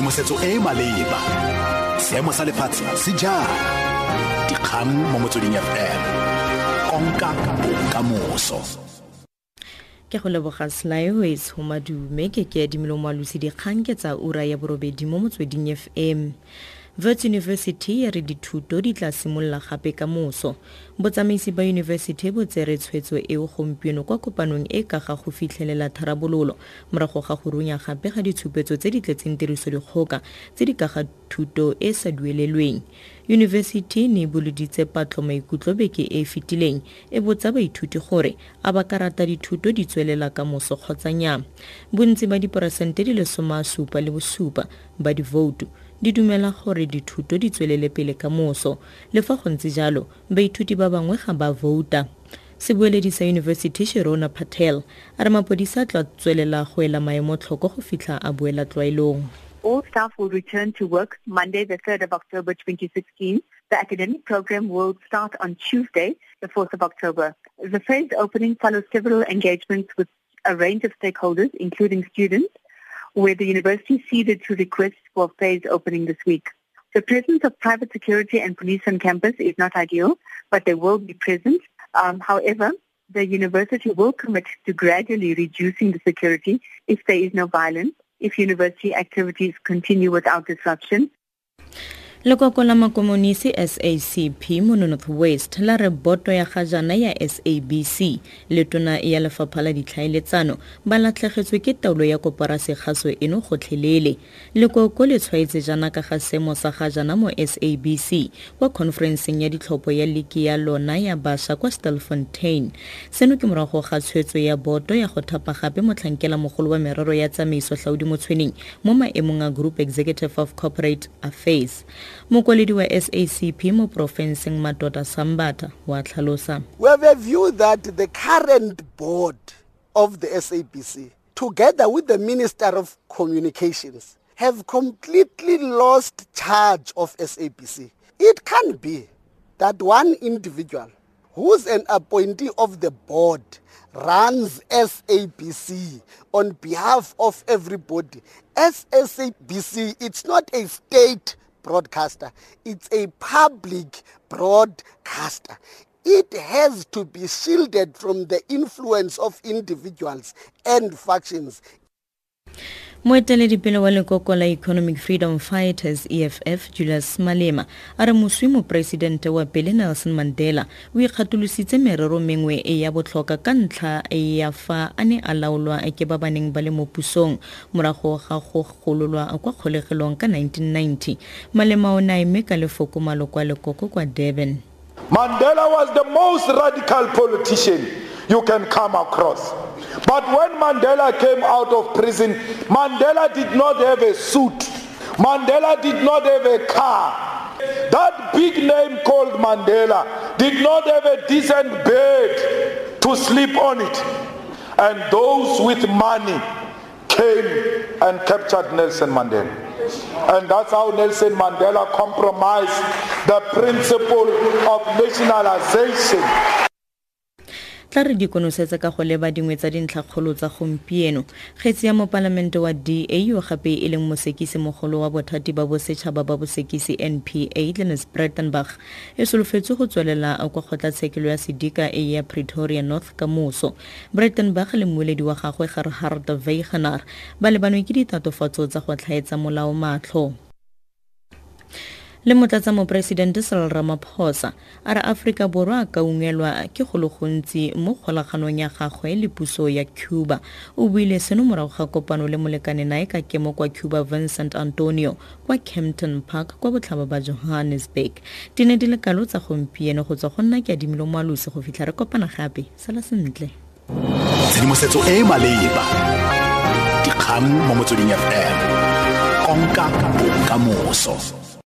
tshedimosetso e e maleba. Seemo sa lefatshe se jang? Dikgang mo motsweding fm konka bokamoso. Ke go leboga slyways go madume ke ke adimile moalosi dikgang ke tsa ura ya borobedi mo motsweding fm Wits University ya re dithuto di tla simolola gape ka moso. Botsamaisi ba yunibesithi bo tsere tshwetso eo gompieno kwa kopanong e ka ga go fitlhelela tharabololo morago ga go runya gape ga ditshupetso tse di tletseng tirisodikgoka tse di ka ga thuto e sa duelelweng. Yunibesithi ne boloditse patlo maikutlo beke e e fetileng e botsa baithuti gore a ba karata dithuto di tswelela ka moso kgotsa nnyaa. Bontsi ba diporesente di lesomasupa le bosupa ba divoutu di dumela gore dithuto di tswelele pele ka moso le fa go ntse jalo baithuti ba bangwe ga ba vouta sebueledi sa yunibesithi sherona patel a re mapodisa a tla tswelela go ela maemo tlhoko go fitlha a boela tlwaelong All staff will return to work Monday, the 3rd of October 2016. The academic program will start on Tuesday, the 4th of October. The phased opening follows several engagements with a range of stakeholders, including students, where the university ceded to requests for phased opening this week. The presence of private security and police on campus is not ideal, but they will be present. Um, however, the university will commit to gradually reducing the security if there is no violence, if university activities continue without disruption, lekoko la makomonisi sacp mo north west la re boto ya ga jana ya sabc le tona ya lefapha la ditlhaeletsano ba latlhegetswe ke taolo ya koporasi kgaso eno gotlhelele. Lekoko le tshwaetse jana ka ga seemo sa ga jana mo sabc kwa conferenceng ya ditlhopho ya leki ya lona ya bašwa kwa stelfontein. Seno ke morago ga tshwetso ya boto ya go thapa gape motlhankela mogolo wa merero ya tsamaiso tlhaodi mo tshweneng mo maemong a group executive of corporate affairs mokwaledi wa sacp mo porofenseng matota sambata wa tlhalosa a view that the current board of the SABC, together with the Minister of Communications, have completely lost charge of SABC. It can be that one individual who's an appointee of the board runs SABC on behalf of everybody. As SABC, it's not a state broadcaster, it's a public broadcaster. It has to be shielded from the influence of individuals and factions moeteledipele wa lekoko la economic freedom fighters eff julius malema a re moswi moporesidente wa pele nelson mandela o ikgatolositse merero mengwe e ya botlhokwa ka ntlha ya fa a ne a laolwa ke ba ba neng ba le mo pusong morago ga go gololwa kwa kgolegelong ka 1990 malema o ne a eme ka lefoko maloko a lekoko kwa durban Mandela was the most radical politician you can come across. But when Mandela came out of prison, Mandela did not have a suit. Mandela did not have a car. That big name called Mandela did not have a decent bed to sleep on it. And those with money came and captured Nelson Mandela. And that's how Nelson Mandela compromised the principle of nationalization. Tla re di konosetsa ka go leba dingwe tsa dintlhakgolo tsa gompieno. Kgetsi ya mopalamente wa da yo gape e leng mosekisi mogolo wa bothati ba bosetšhaba ba bosekisi npa glenis brettenbach e solofetse go tswelela kwa kgotlatshekelo ya sedika e ya pretoria north ka moso brettenbach le mmoledi wa gagwe gerhard weigenar ba lebanwe ke ditatofatso tsa go tlhaetsa molao matlho le motlatsa moporesidente cyril ramaphosa a re aforika borwa a ka ungelwa ke go le gontsi mo kgolaganong ya gagwe le puso ya cuba. O buile seno morago ga kopano le molekane nae ka kemo kwa cuba vincent antonio kwa campton park kwa botlhaba ba johannesburg. Di ne di le kalo tsa gompieno go tswa go nna ke adimile mo alosi go fitlha re kopana gape sala sentle. Tshedimosetso e e maleba. Dikgang mo motsweding fm konka bokamoso